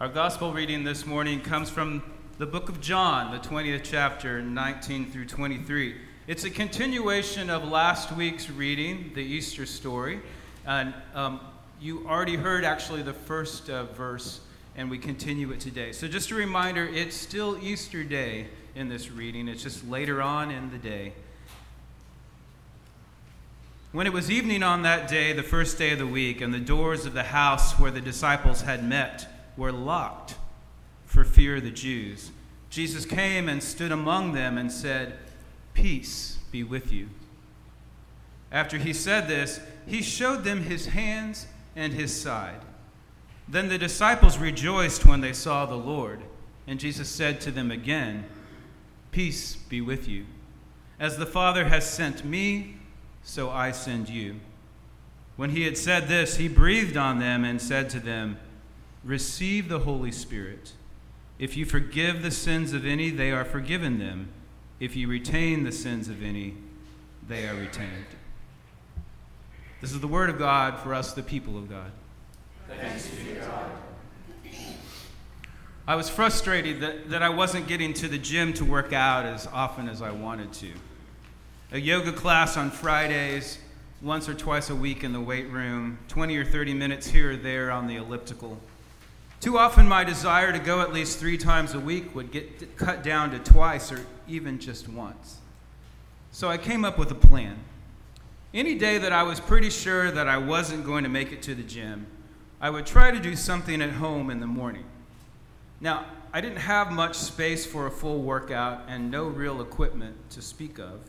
Our gospel reading this morning comes from the book of John, the 20th chapter, 19 through 23. It's a continuation of last week's reading, the Easter story. And um, you already heard actually the first uh, verse, and we continue it today. So, just a reminder it's still Easter Day in this reading, it's just later on in the day. When it was evening on that day, the first day of the week, and the doors of the house where the disciples had met were locked for fear of the Jews, Jesus came and stood among them and said, Peace be with you. After he said this, he showed them his hands and his side. Then the disciples rejoiced when they saw the Lord. And Jesus said to them again, Peace be with you. As the Father has sent me, so I send you. When he had said this, he breathed on them and said to them, Receive the Holy Spirit. If you forgive the sins of any, they are forgiven them. If you retain the sins of any, they are retained. This is the word of God for us, the people of God. Thanks be to God. I was frustrated that, that I wasn't getting to the gym to work out as often as I wanted to a yoga class on Fridays, once or twice a week in the weight room, 20 or 30 minutes here or there on the elliptical. Too often, my desire to go at least three times a week would get cut down to twice or even just once. So I came up with a plan. Any day that I was pretty sure that I wasn't going to make it to the gym, I would try to do something at home in the morning. Now, I didn't have much space for a full workout and no real equipment to speak of.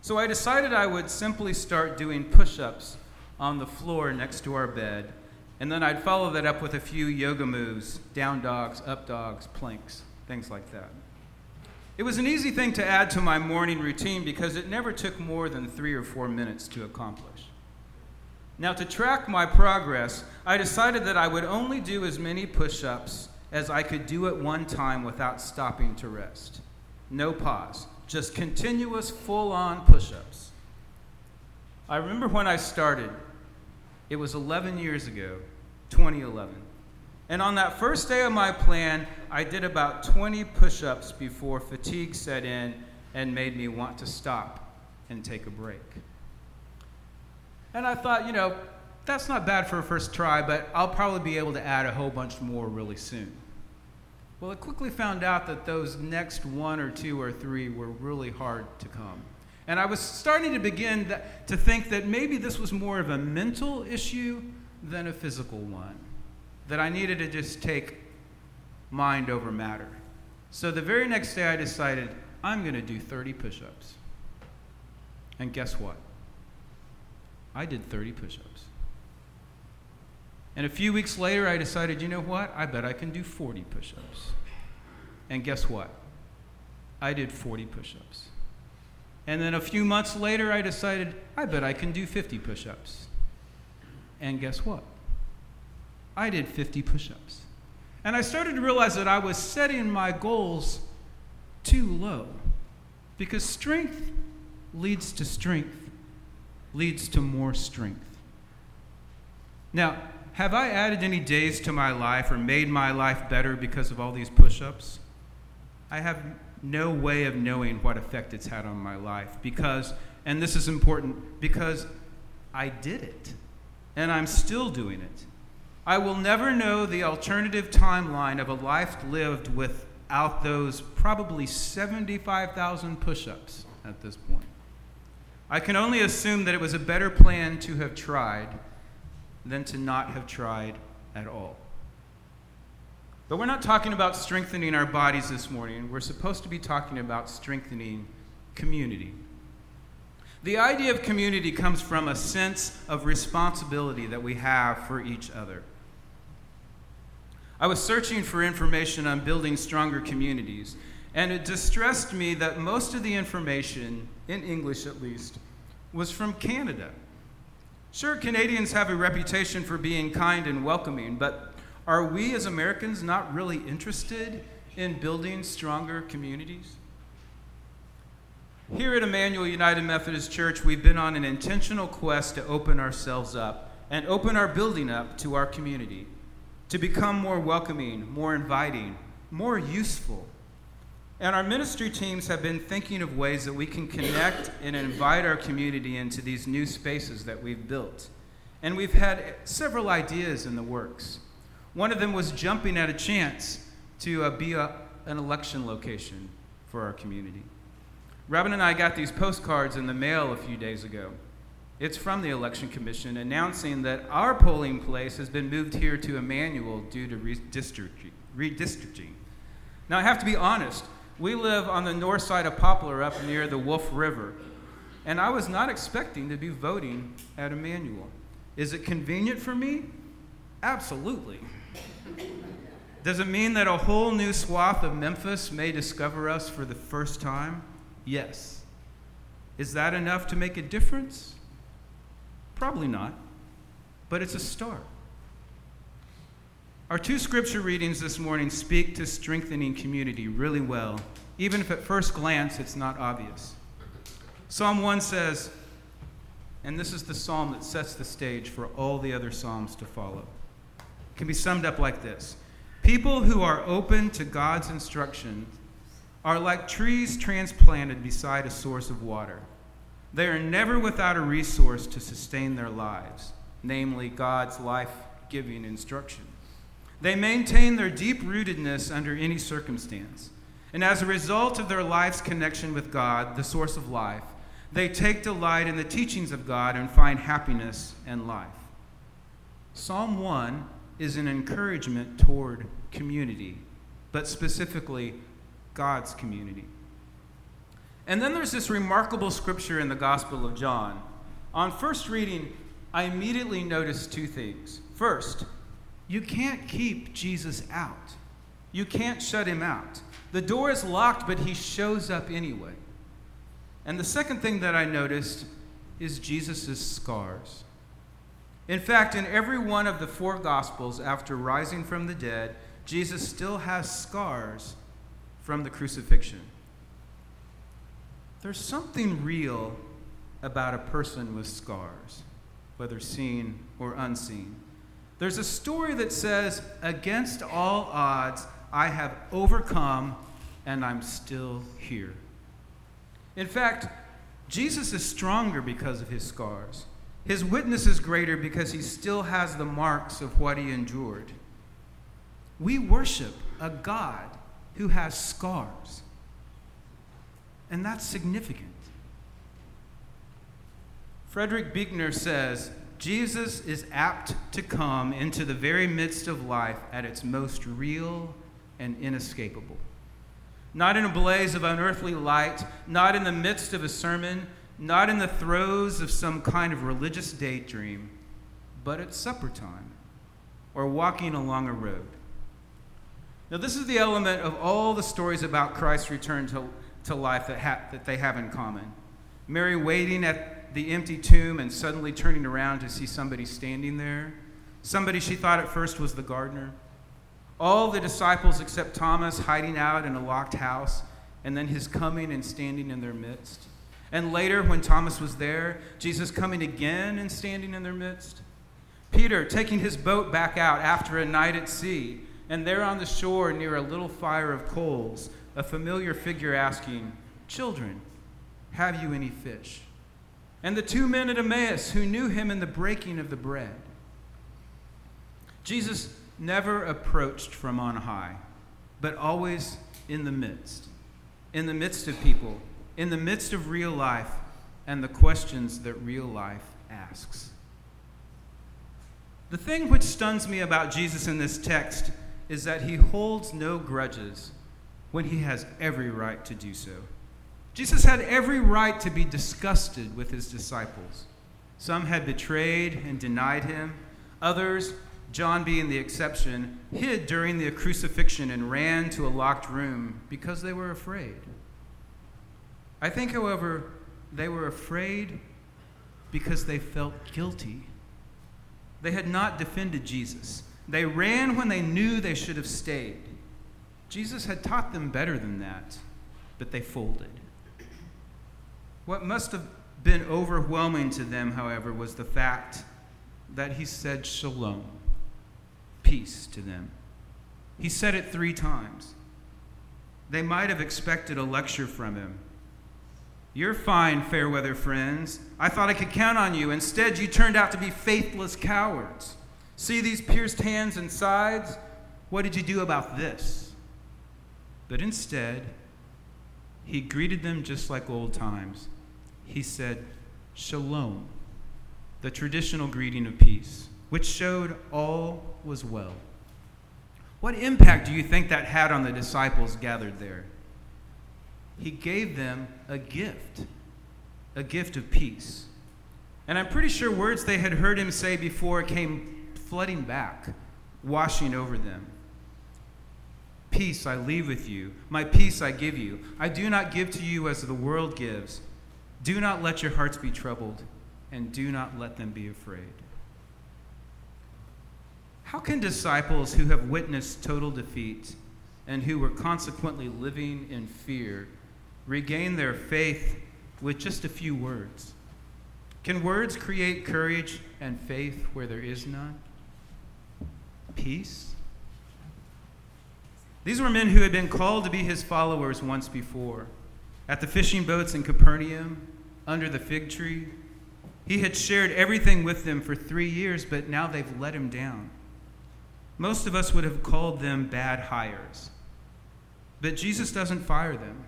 So I decided I would simply start doing push ups on the floor next to our bed, and then I'd follow that up with a few yoga moves down dogs, up dogs, planks, things like that. It was an easy thing to add to my morning routine because it never took more than three or four minutes to accomplish. Now, to track my progress, I decided that I would only do as many push ups as I could do at one time without stopping to rest. No pause just continuous full on push ups. I remember when I started, it was 11 years ago, 2011. And on that first day of my plan, I did about 20 push ups before fatigue set in and made me want to stop and take a break. And I thought, you know, that's not bad for a first try, but I'll probably be able to add a whole bunch more really soon. Well, I quickly found out that those next one or two or three were really hard to come. And I was starting to begin that, to think that maybe this was more of a mental issue than a physical one. That I needed to just take mind over matter. So the very next day, I decided I'm going to do 30 push ups. And guess what? I did 30 push ups. And a few weeks later, I decided, you know what? I bet I can do 40 push ups. And guess what? I did 40 push ups. And then a few months later, I decided, I bet I can do 50 push ups. And guess what? I did 50 push ups. And I started to realize that I was setting my goals too low because strength leads to strength, leads to more strength. Now, have I added any days to my life or made my life better because of all these push ups? I have no way of knowing what effect it's had on my life because, and this is important, because I did it and I'm still doing it. I will never know the alternative timeline of a life lived without those probably 75,000 push ups at this point. I can only assume that it was a better plan to have tried than to not have tried at all. But we're not talking about strengthening our bodies this morning. We're supposed to be talking about strengthening community. The idea of community comes from a sense of responsibility that we have for each other. I was searching for information on building stronger communities, and it distressed me that most of the information, in English at least, was from Canada. Sure, Canadians have a reputation for being kind and welcoming, but are we as Americans not really interested in building stronger communities? Here at Emmanuel United Methodist Church, we've been on an intentional quest to open ourselves up and open our building up to our community. to become more welcoming, more inviting, more useful. And our ministry teams have been thinking of ways that we can connect and invite our community into these new spaces that we've built. And we've had several ideas in the works. One of them was jumping at a chance to uh, be a, an election location for our community. Robin and I got these postcards in the mail a few days ago. It's from the Election Commission announcing that our polling place has been moved here to Emmanuel due to redistricting. redistricting. Now, I have to be honest, we live on the north side of Poplar up near the Wolf River, and I was not expecting to be voting at Emmanuel. Is it convenient for me? Absolutely. Does it mean that a whole new swath of Memphis may discover us for the first time? Yes. Is that enough to make a difference? Probably not, but it's a start. Our two scripture readings this morning speak to strengthening community really well, even if at first glance it's not obvious. Psalm 1 says, and this is the psalm that sets the stage for all the other psalms to follow, can be summed up like this People who are open to God's instruction are like trees transplanted beside a source of water. They are never without a resource to sustain their lives, namely God's life giving instruction. They maintain their deep rootedness under any circumstance. And as a result of their life's connection with God, the source of life, they take delight in the teachings of God and find happiness and life. Psalm 1 is an encouragement toward community, but specifically God's community. And then there's this remarkable scripture in the Gospel of John. On first reading, I immediately noticed two things. First, you can't keep Jesus out, you can't shut him out. The door is locked, but he shows up anyway. And the second thing that I noticed is Jesus' scars. In fact, in every one of the four Gospels, after rising from the dead, Jesus still has scars from the crucifixion. There's something real about a person with scars, whether seen or unseen. There's a story that says, Against all odds, I have overcome and I'm still here. In fact, Jesus is stronger because of his scars. His witness is greater because he still has the marks of what he endured. We worship a God who has scars, and that's significant. Frederick Buechner says Jesus is apt to come into the very midst of life at its most real and inescapable. Not in a blaze of unearthly light, not in the midst of a sermon, not in the throes of some kind of religious daydream, but at supper time or walking along a road. Now, this is the element of all the stories about Christ's return to, to life that, ha- that they have in common. Mary waiting at the empty tomb and suddenly turning around to see somebody standing there. Somebody she thought at first was the gardener. All the disciples except Thomas hiding out in a locked house, and then his coming and standing in their midst. And later, when Thomas was there, Jesus coming again and standing in their midst. Peter taking his boat back out after a night at sea, and there on the shore near a little fire of coals, a familiar figure asking, Children, have you any fish? And the two men at Emmaus who knew him in the breaking of the bread. Jesus never approached from on high, but always in the midst, in the midst of people in the midst of real life and the questions that real life asks. The thing which stuns me about Jesus in this text is that he holds no grudges when he has every right to do so. Jesus had every right to be disgusted with his disciples. Some had betrayed and denied him, others, John being the exception, hid during the crucifixion and ran to a locked room because they were afraid. I think, however, they were afraid because they felt guilty. They had not defended Jesus. They ran when they knew they should have stayed. Jesus had taught them better than that, but they folded. What must have been overwhelming to them, however, was the fact that he said shalom. peace to them. He said it three times. They might have expected a lecture from him. You're fine, fair weather friends. I thought I could count on you. Instead, you turned out to be faithless cowards. See these pierced hands and sides? What did you do about this? But instead, he greeted them just like old times. He said, Shalom, the traditional greeting of peace, which showed all was well. What impact do you think that had on the disciples gathered there? He gave them a gift, a gift of peace. And I'm pretty sure words they had heard him say before came flooding back, washing over them. Peace I leave with you, my peace I give you. I do not give to you as the world gives. Do not let your hearts be troubled, and do not let them be afraid. How can disciples who have witnessed total defeat and who were consequently living in fear regain their faith with just a few words? Can words create courage and faith where there is none? Peace? These were men who had been called to be his followers once before. At the fishing boats in Capernaum, under the fig tree, he had shared everything with them for three years, but now they've let him down. Most of us would have called them bad hires. But Jesus doesn't fire them.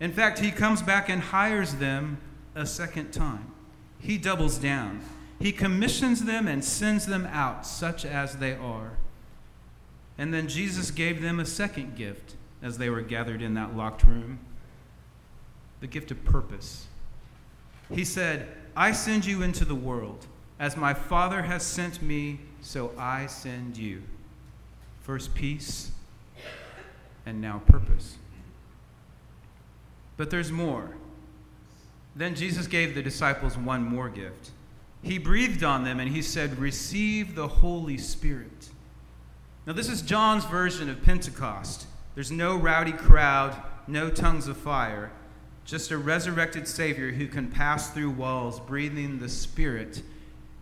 In fact, he comes back and hires them a second time. He doubles down. He commissions them and sends them out, such as they are. And then Jesus gave them a second gift as they were gathered in that locked room the gift of purpose. He said, I send you into the world. As my Father has sent me, so I send you. First peace, and now purpose. But there's more. Then Jesus gave the disciples one more gift. He breathed on them and he said, Receive the Holy Spirit. Now, this is John's version of Pentecost. There's no rowdy crowd, no tongues of fire, just a resurrected Savior who can pass through walls, breathing the Spirit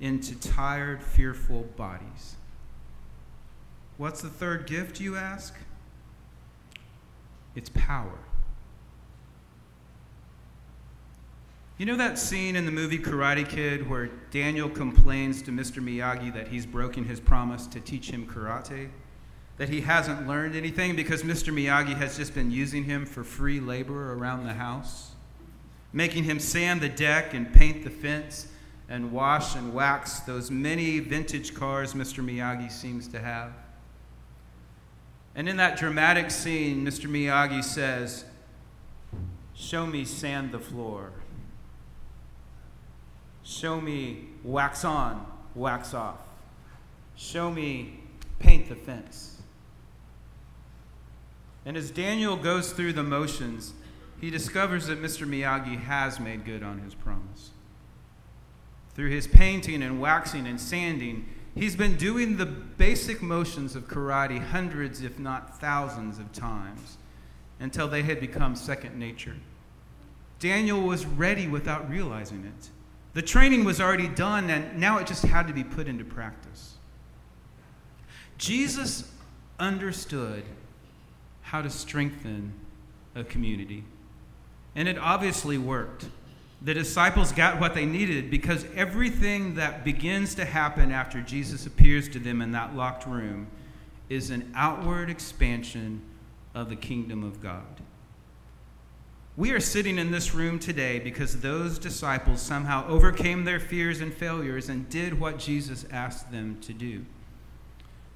into tired, fearful bodies. What's the third gift, you ask? It's power. You know that scene in the movie Karate Kid where Daniel complains to Mr. Miyagi that he's broken his promise to teach him karate? That he hasn't learned anything because Mr. Miyagi has just been using him for free labor around the house? Making him sand the deck and paint the fence and wash and wax those many vintage cars Mr. Miyagi seems to have? And in that dramatic scene, Mr. Miyagi says, Show me sand the floor. Show me wax on, wax off. Show me paint the fence. And as Daniel goes through the motions, he discovers that Mr. Miyagi has made good on his promise. Through his painting and waxing and sanding, He's been doing the basic motions of karate hundreds, if not thousands, of times until they had become second nature. Daniel was ready without realizing it. The training was already done, and now it just had to be put into practice. Jesus understood how to strengthen a community, and it obviously worked the disciples got what they needed because everything that begins to happen after Jesus appears to them in that locked room is an outward expansion of the kingdom of God. We are sitting in this room today because those disciples somehow overcame their fears and failures and did what Jesus asked them to do.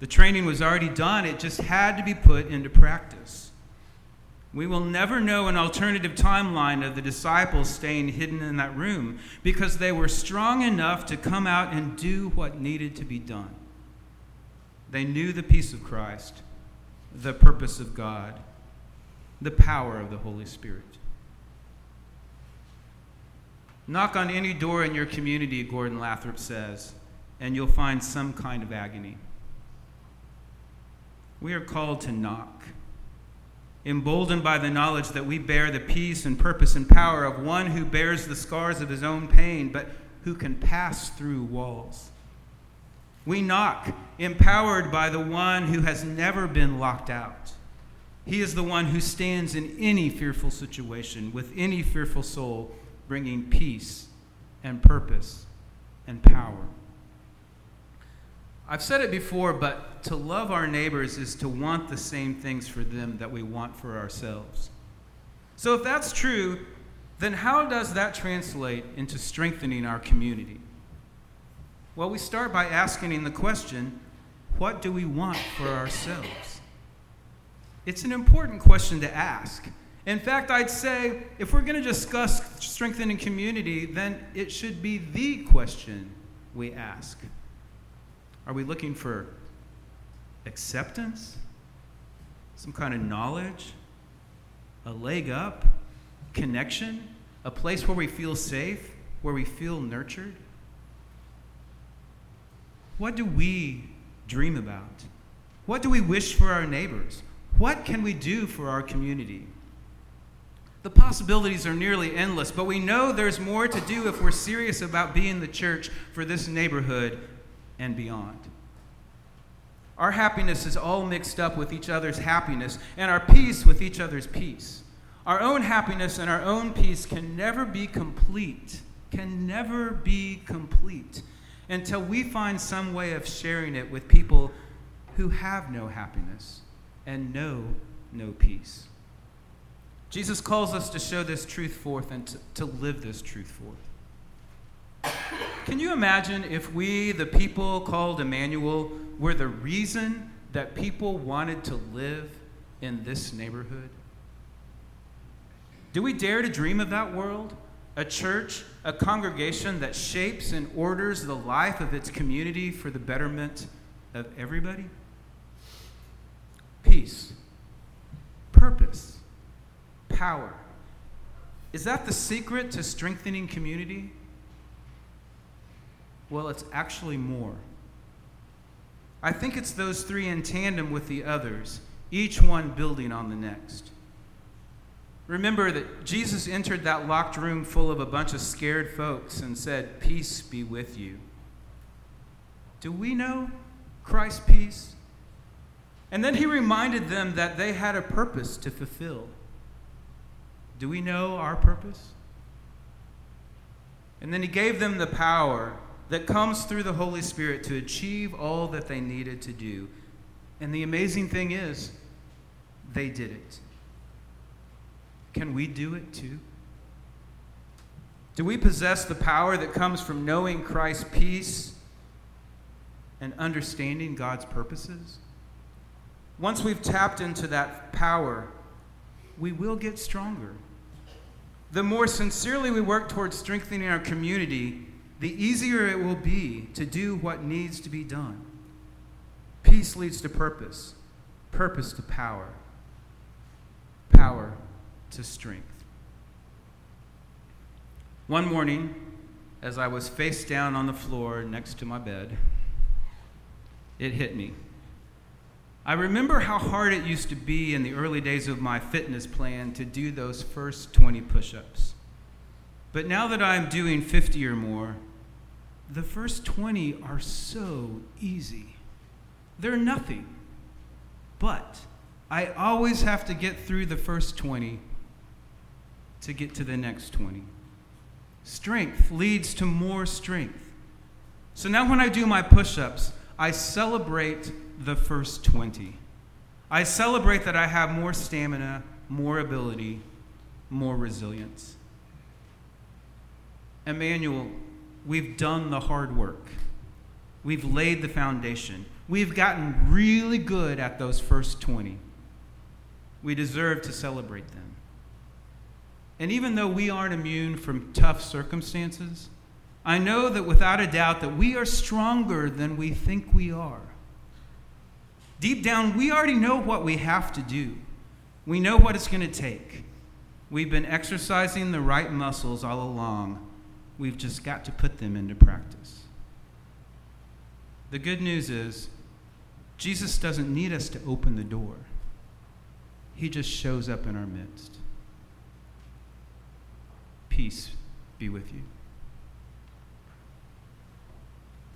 The training was already done, it just had to be put into practice. We will never know an alternative timeline of the disciples staying hidden in that room because they were strong enough to come out and do what needed to be done. They knew the peace of Christ, the purpose of God, the power of the Holy Spirit. Knock on any door in your community, Gordon Lathrop says, and you'll find some kind of agony. We are called to knock emboldened by the knowledge that we bear the peace and purpose and power of one who bears the scars of his own pain, but who can pass through walls. We knock, empowered by the one who has never been locked out. He is the one who stands in any fearful situation with any fearful soul, bringing peace and purpose and power. I've said it before, but to love our neighbors is to want the same things for them that we want for ourselves. So, if that's true, then how does that translate into strengthening our community? Well, we start by asking the question what do we want for ourselves? It's an important question to ask. In fact, I'd say if we're going to discuss strengthening community, then it should be the question we ask. Are we looking for acceptance? Some kind of knowledge? A leg up? Connection? A place where we feel safe? Where we feel nurtured? What do we dream about? What do we wish for our neighbors? What can we do for our community? The possibilities are nearly endless, but we know there's more to do if we're serious about being the church for this neighborhood and beyond. Our happiness is all mixed up with each other's happiness, and our peace with each other's peace. Our own happiness and our own peace can never be complete, can never be complete until we find some way of sharing it with people who have no happiness and know no peace. Jesus calls us to show this truth forth and to, to live this truth forth. Can you imagine if we, the people called Emmanuel, were the reason that people wanted to live in this neighborhood? Do we dare to dream of that world? A church, a congregation that shapes and orders the life of its community for the betterment of everybody? Peace, purpose, power. Is that the secret to strengthening community? Well, it's actually more. I think it's those three in tandem with the others, each one building on the next. Remember that Jesus entered that locked room full of a bunch of scared folks and said, Peace be with you. Do we know Christ's peace? And then he reminded them that they had a purpose to fulfill. Do we know our purpose? And then he gave them the power that comes through the Holy Spirit to achieve all that they needed to do. And the amazing thing is, they did it. Can we do it too? Do we possess the power that comes from knowing Christ's peace and understanding God's purposes? Once we've tapped into that power, we will get stronger. The more sincerely we work towards strengthening our community, the easier it will be to do what needs to be done. Peace leads to purpose, purpose to power, power to strength. One morning, as I was face down on the floor next to my bed, it hit me. I remember how hard it used to be in the early days of my fitness plan to do those first 20 push ups. But now that I'm doing 50 or more, the first 20 are so easy. They're nothing. But I always have to get through the first 20 to get to the next 20. Strength leads to more strength. So now when I do my push ups, I celebrate the first 20. I celebrate that I have more stamina, more ability, more resilience. Emmanuel, we've done the hard work. We've laid the foundation. We've gotten really good at those first 20. We deserve to celebrate them. And even though we aren't immune from tough circumstances, I know that without a doubt that we are stronger than we think we are. Deep down, we already know what we have to do. We know what it's going to take. We've been exercising the right muscles all along. We've just got to put them into practice. The good news is, Jesus doesn't need us to open the door, He just shows up in our midst. Peace be with you.